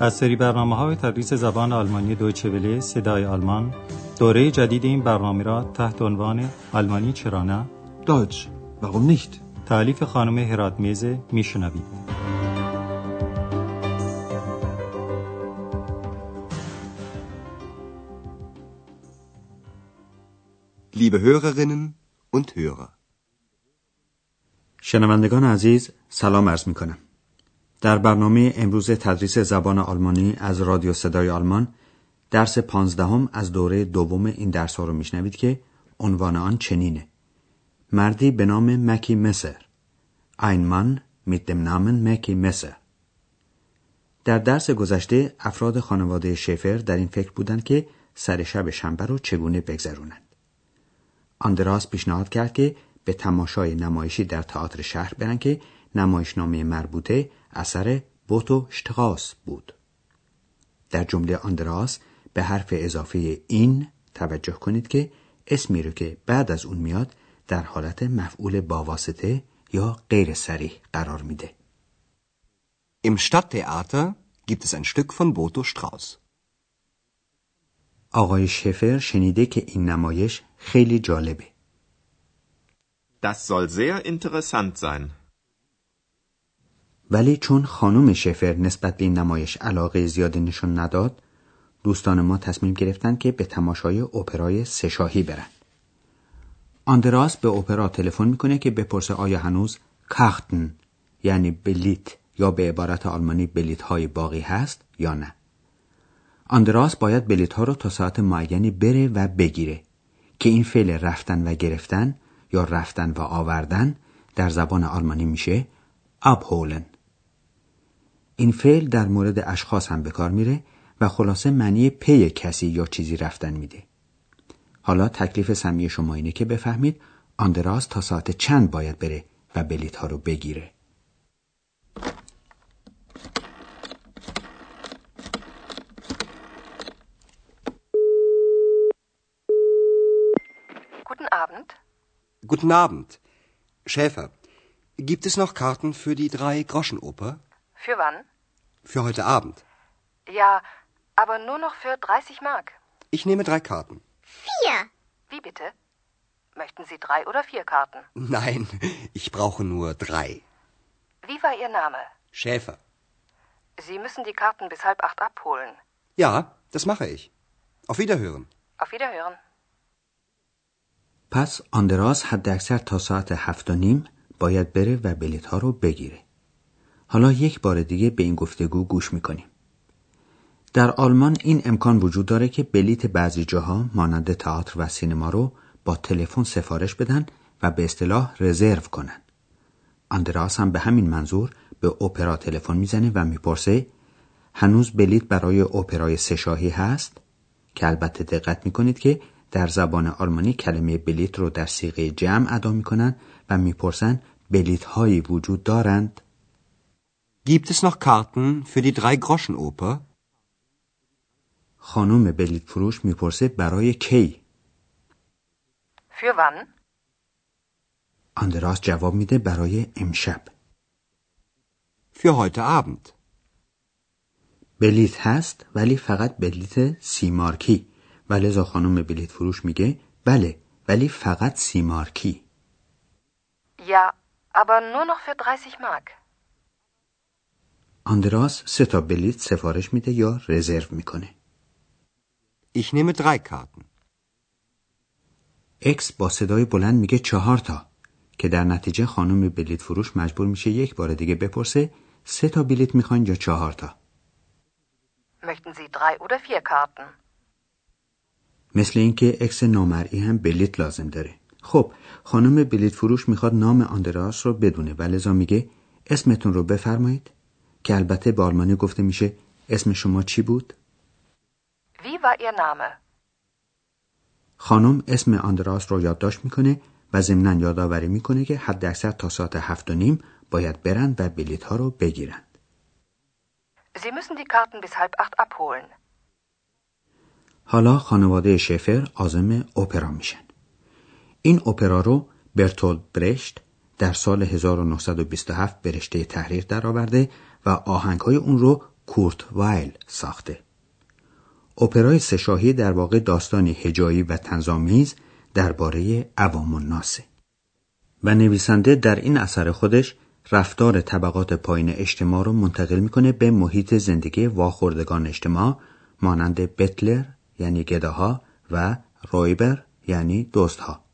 از سری برنامه های تدریس زبان آلمانی دویچه وله صدای آلمان دوره جدید این برنامه را تحت عنوان آلمانی چرا نه Deutsch, warum nicht? تعلیف خانم هرات میزه میشنوید Liebe Hörerinnen und Hörer. شنوندگان عزیز سلام عرض می کنم. در برنامه امروز تدریس زبان آلمانی از رادیو صدای آلمان درس پانزدهم از دوره دوم این درس ها رو میشنوید که عنوان آن چنینه. مردی به نام مکی مسر. Ein Mann mit dem Namen مکی مسر در درس گذشته افراد خانواده شفر در این فکر بودند که سر شب شنبه رو چگونه بگذرونند. آندراس پیشنهاد کرد که به تماشای نمایشی در تئاتر شهر برن که نمایشنامه مربوطه اثر بوتو شتغاس بود. در جمله آندراس به حرف اضافه این توجه کنید که اسمی رو که بعد از اون میاد در حالت مفعول با واسطه یا غیر سریح قرار میده. Im Stadttheater gibt es ein Stück von Boto Strauß. آقای شفر شنیده که این نمایش خیلی جالبه. Das soll sehr interessant sein. ولی چون خانم شفر نسبت به این نمایش علاقه زیادی نشون نداد دوستان ما تصمیم گرفتن که به تماشای اپرای سشاهی برن. آندراس به اپرا تلفن می‌کنه که بپرسه آیا هنوز کاختن یعنی بلیت یا به عبارت آلمانی بلیت های باقی هست یا نه. آندراس باید بلیت ها رو تا ساعت معینی بره و بگیره که این فعل رفتن و گرفتن یا رفتن و آوردن در زبان آلمانی میشه abholen این فعل در مورد اشخاص هم به کار میره و خلاصه معنی پی کسی یا چیزی رفتن میده. حالا تکلیف سمی شما اینه که بفهمید آندراس تا ساعت چند باید بره و بلیت ها رو بگیره. Guten Abend. Guten Abend. Schäfer, gibt es noch Karten für die Drei-Groschen-Oper? Für wann? Für heute Abend. Ja, aber nur noch für 30 Mark. Ich nehme drei Karten. Vier. Wie bitte? Möchten Sie drei oder vier Karten? Nein, ich brauche nur drei. Wie war Ihr Name? Schäfer. Sie müssen die Karten bis halb acht abholen. Ja, das mache ich. Auf Wiederhören. Auf Wiederhören. پس آندراس حد اکثر تا ساعت هفت و نیم باید بره و بلیت ها رو بگیره. حالا یک بار دیگه به این گفتگو گوش می‌کنیم. در آلمان این امکان وجود داره که بلیت بعضی جاها مانند تئاتر و سینما رو با تلفن سفارش بدن و به اصطلاح رزرو کنن. آندراس هم به همین منظور به اپرا تلفن می‌زنه و می‌پرسه هنوز بلیت برای اپرای سشاهی هست که البته دقت می‌کنید که در زبان آلمانی کلمه بلیت رو در سیغه جمع ادا می‌کنن و می‌پرسن بلیت هایی وجود دارند Gibt es noch Karten für die Drei-Groschen-Oper? خانم بلیت فروش می‌پرسه برای کی Für wann? آندراس جواب میده برای امشب Für heute Abend. بلیت هست ولی فقط بلیت سی مارکی و لذا خانم بلیت فروش میگه بله ولی فقط سی مارکی Ja, aber nur noch für 30 Mark. آندراس سه تا بلیت سفارش میده یا رزرو می‌کنه Ich nehme drei Karten. اکس با صدای بلند میگه چهار تا که در نتیجه خانم بلیت فروش مجبور میشه یک بار دیگه بپرسه سه تا بلیت می‌خواین یا چهار تا Möchten Sie drei oder vier Karten? مثل اینکه اکس نامرئی هم بلیت لازم داره خب خانم بلیت فروش می‌خواد نام آندراس رو بدونه و لذا میگه اسمتون رو بفرمایید که البته به آلمانی گفته میشه اسم شما چی بود؟ Wie war Ihr Name? خانم اسم آندراس رو یادداشت می‌کنه و ضمنا یادآوری می‌کنه که حد اکثر تا ساعت هفت و نیم باید برن و بلیت ها رو بگیرند. Sie müssen die Karten bis halb acht abholen. حالا خانواده شفر عازم اپرا میشن. این اپرا رو برتولد برشت در سال 1927 به رشته تحریر درآورده و آهنگهای اون رو کورت وایل ساخته. اپرای سشاهی در واقع داستانی هجایی و تنظامیز درباره عوام الناسه و نویسنده در این اثر خودش رفتار طبقات پایین اجتماع رو منتقل می‌کنه به محیط زندگی واخوردگان اجتماع مانند بتلر یعنی گداها و رویبر یعنی دزدها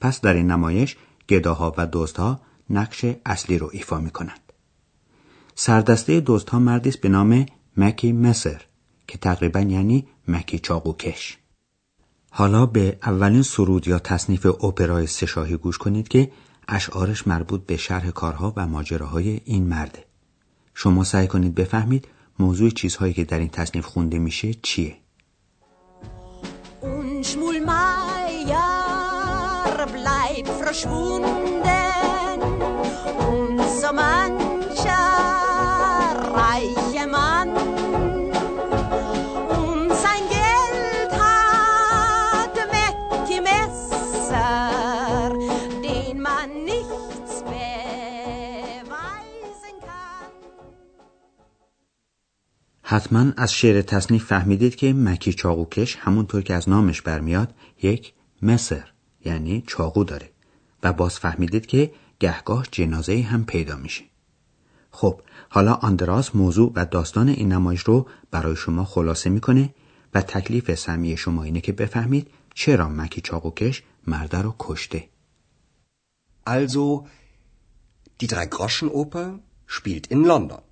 پس در این نمایش گداها و دزدها نقش اصلی رو ایفا می کنند. سردسته دزدها مردی است به نام مکی مسر که تقریبا یعنی مکی چاقوکش. حالا به اولین سرود یا تصنیف اپرای سشاهی گوش کنید که اشعارش مربوط به شرح کارها و ماجراهای این مرده. شما سعی کنید بفهمید موضوع چیزهایی که در این تصنیف خونده میشه چیه؟ verschwunden حتما از شعر تصنیف فهمیدید که مکی چاقوکش همونطور که از نامش برمیاد یک مسر یعنی چاقو داره و باز فهمیدید که گهگاه جنازه هم پیدا میشه. خب حالا آندراس موضوع و داستان این نمایش رو برای شما خلاصه می‌کنه و تکلیف سمی شما اینه که بفهمید چرا مکی چاقوکش مرده رو کشته. Also, die Drei-Groschen-Oper spielt in London.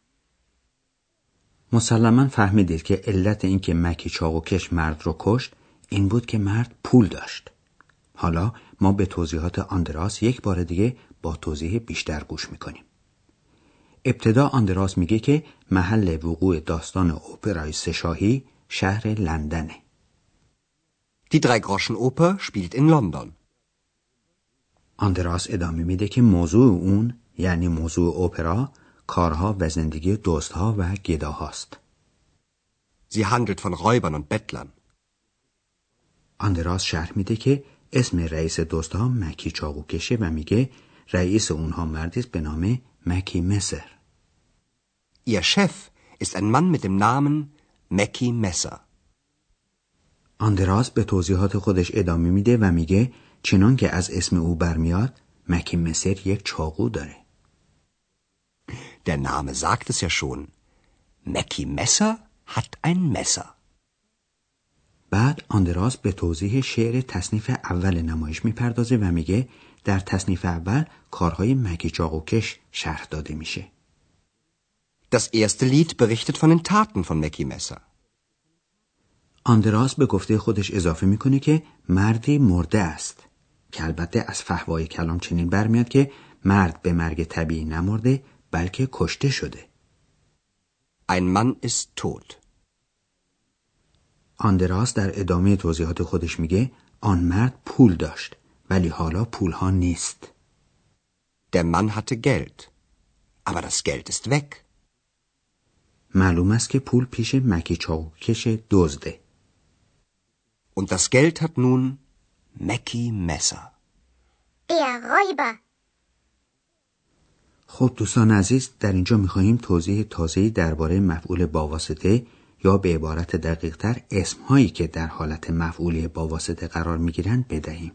مسلما فهمیدید که علت اینکه مکی چاقوکش مرد رو کشت این بود که مرد پول داشت. حالا ما به توضیحات آندراس یک بار دیگه با توضیح بیشتر گوش می‌کنیم. ابتدا آندراس میگه که محل وقوع داستان اپرای سشاهی شهر لندنه. Die Drei-Groschen-Oper spielt in London. آندراس ادامه میده که موضوع اون یعنی موضوع اپرا کارها و زندگی دوستها و گداهاست. Sie handelt von Räubern und Bettlern. آندراس شرح میده که اسم رئیس دوستها مکی چاقوکشه و میگه رئیس اونها مردی به نام مکی مسر. Ihr Chef ist ein Mann mit dem Namen Mackie Messer. آندراس به توضیحات خودش ادامه میده و میگه چنان که از اسم او برمیاد مکی مسر یک چاقو داره. Der Name sagt es ja schon. Mackie Messer hat ein Messer. بعد آندراس به توضیح شعر تصنیف اول نمایش می‌پردازه و میگه در تصنیف اول کارهای مگی چاقوکش شرح داده میشه. Das erste Lied berichtet von den Taten von Mackie Messer. آندراس به گفته خودش اضافه می‌کنه که مردی مرده است که البته از فهوای کلام چنین برمیاد که مرد به مرگ طبیعی نمرده بلکه کشته شده. Ein Mann ist tot. آندراس در ادامه توضیحات خودش میگه آن مرد پول داشت ولی حالا پول ها نیست. Der Mann hatte Geld. Aber das Geld ist weg. معلوم است که پول پیش مکی چاوکش دزده. Und das Geld hat nun Mackie Messer. Der Räuber. خب دوستان عزیز در اینجا می‌خواهیم توضیح تازه‌ای درباره مفعول با یا به عبارت دقیقتر اسمهایی که در حالت مفعولی با واسطه قرار می گیرند بدهیم.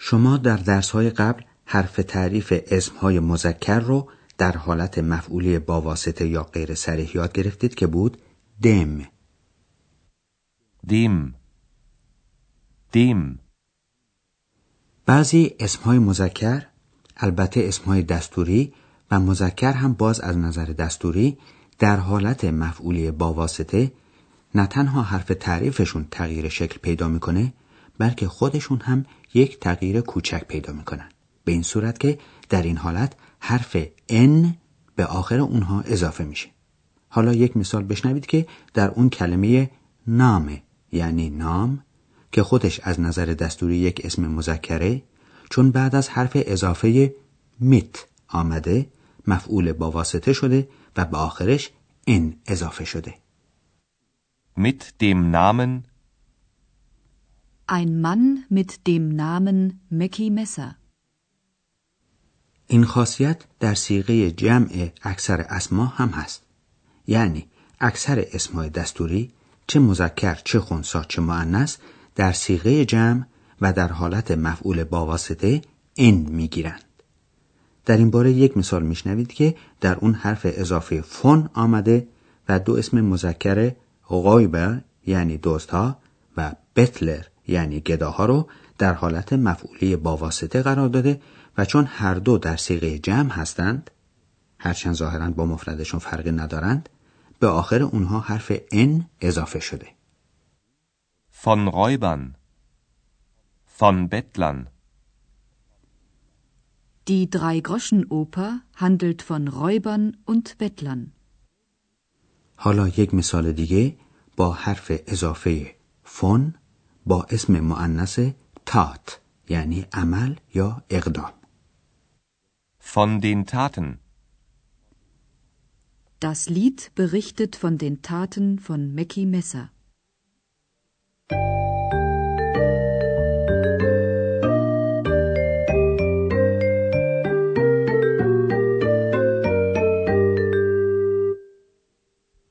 شما در درس های قبل حرف تعریف اسمهای مذکر رو در حالت مفعولی با واسطه یا غیر سریح یاد گرفتید که بود دم. dem dem بعضی اسمهای مذکر البته اسمهای دستوری و مذکر هم باز از نظر دستوری در حالت مفعولی با واسطه نه تنها حرف تعریفشون تغییر شکل پیدا می‌کنه بلکه خودشون هم یک تغییر کوچک پیدا می‌کنن. به این صورت که در این حالت حرف N به آخر اونها اضافه میشه حالا یک مثال بشنوید که در اون کلمه نامه یعنی نام که خودش از نظر دستوری یک اسم مذکره چون بعد از حرف اضافه میت آمده مفعول با واسطه شده و به آخرش ان اضافه شده Mit dem Namen Ein Mann mit dem Namen Mackie Messer. این خاصیت در سیغه جمع اکثر اسما هم هست. یعنی اکثر اسمهای دستوری چه مذکر چه خونسا چه معنس در سیغه جمع و در حالت مفعول با واسطه ان می‌گیرند. در این باره یک مثال میشنوید که در اون حرف اضافه فون آمده و دو اسم مذکر غایبر یعنی دوستها و بتلر یعنی گداها رو در حالت مفعولی با واسطه قرار داده و چون هر دو در سیغه جمع هستند هرچند ظاهرا با مفردشون فرقی ندارند به آخر اونها حرف ان اضافه شده. von Räubern, von Bettlern, Die Drei-Groschen-Oper handelt von Räubern und Bettlern. حالا یک مثال دیگه با حرف اضافه فون با اسم معنس تات یعنی عمل یا اقدام. Von den Taten, Das Lied berichtet von den Taten von Mackie Messer.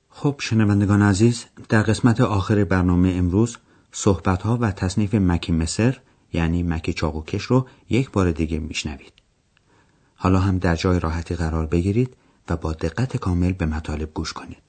خب شنوندگان عزیز در قسمت آخر برنامه امروز صحبت ها و تصنیف مکی مصر یعنی مکی چاقوکش رو یک بار دیگه میشنوید حالا هم در جای راحتی قرار بگیرید و با دقت کامل به مطالب گوش کنید.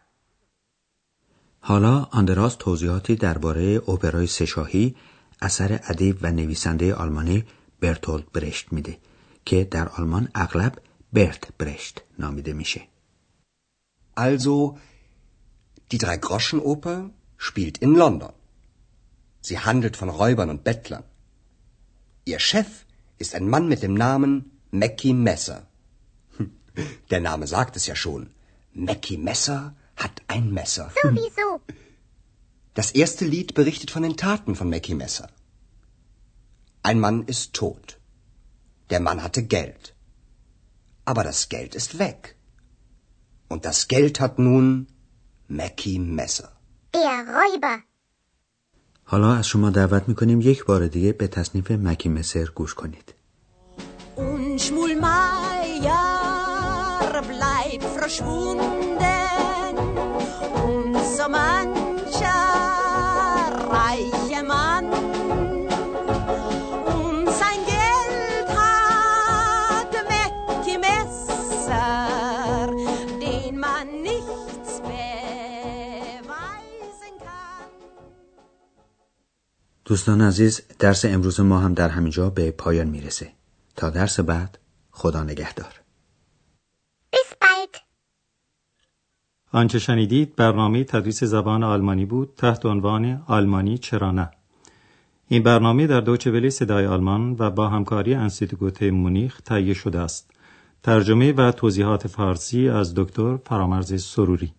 حالا آندراس توضیحاتی درباره اپرای سهشاهی اثر ادیب و نویسنده آلمانی برتولد برشت میده که در آلمان اغلب برت برشت نامیده میشه. Also, die Drei-Groschen-Oper spielt in London. Sie handelt von Räubern und Bettlern. Ihr Chef ist ein Mann mit dem Namen Mackie Messer. Hm, Der Name sagt es ja schon. Mackie Messer hat ein Messer. Sowieso. Das erste Lied berichtet von den Taten von Mackie Messer. Ein Mann ist tot. Der Mann hatte Geld. Aber das Geld ist weg. Und das Geld hat nun Mackie Messer. Der Räuber. حالا از شما دعوت میکنیم یک بار دیگه به تصنیف مکی مصر گوش کنید. Und Schmulmeier bleibt verschwunden دوستان عزیز درس امروز ما هم در همینجا به پایان می‌رسه. تا درس بعد خدا نگهدار. Bis bald. آنچه شنیدید برنامه تدریس زبان آلمانی بود تحت عنوان آلمانی چرا نه این برنامه در دوچه ولی صدای آلمان و با همکاری انستیتوت مونیخ تهیه شده است. ترجمه و توضیحات فارسی از دکتر فرامرز سروری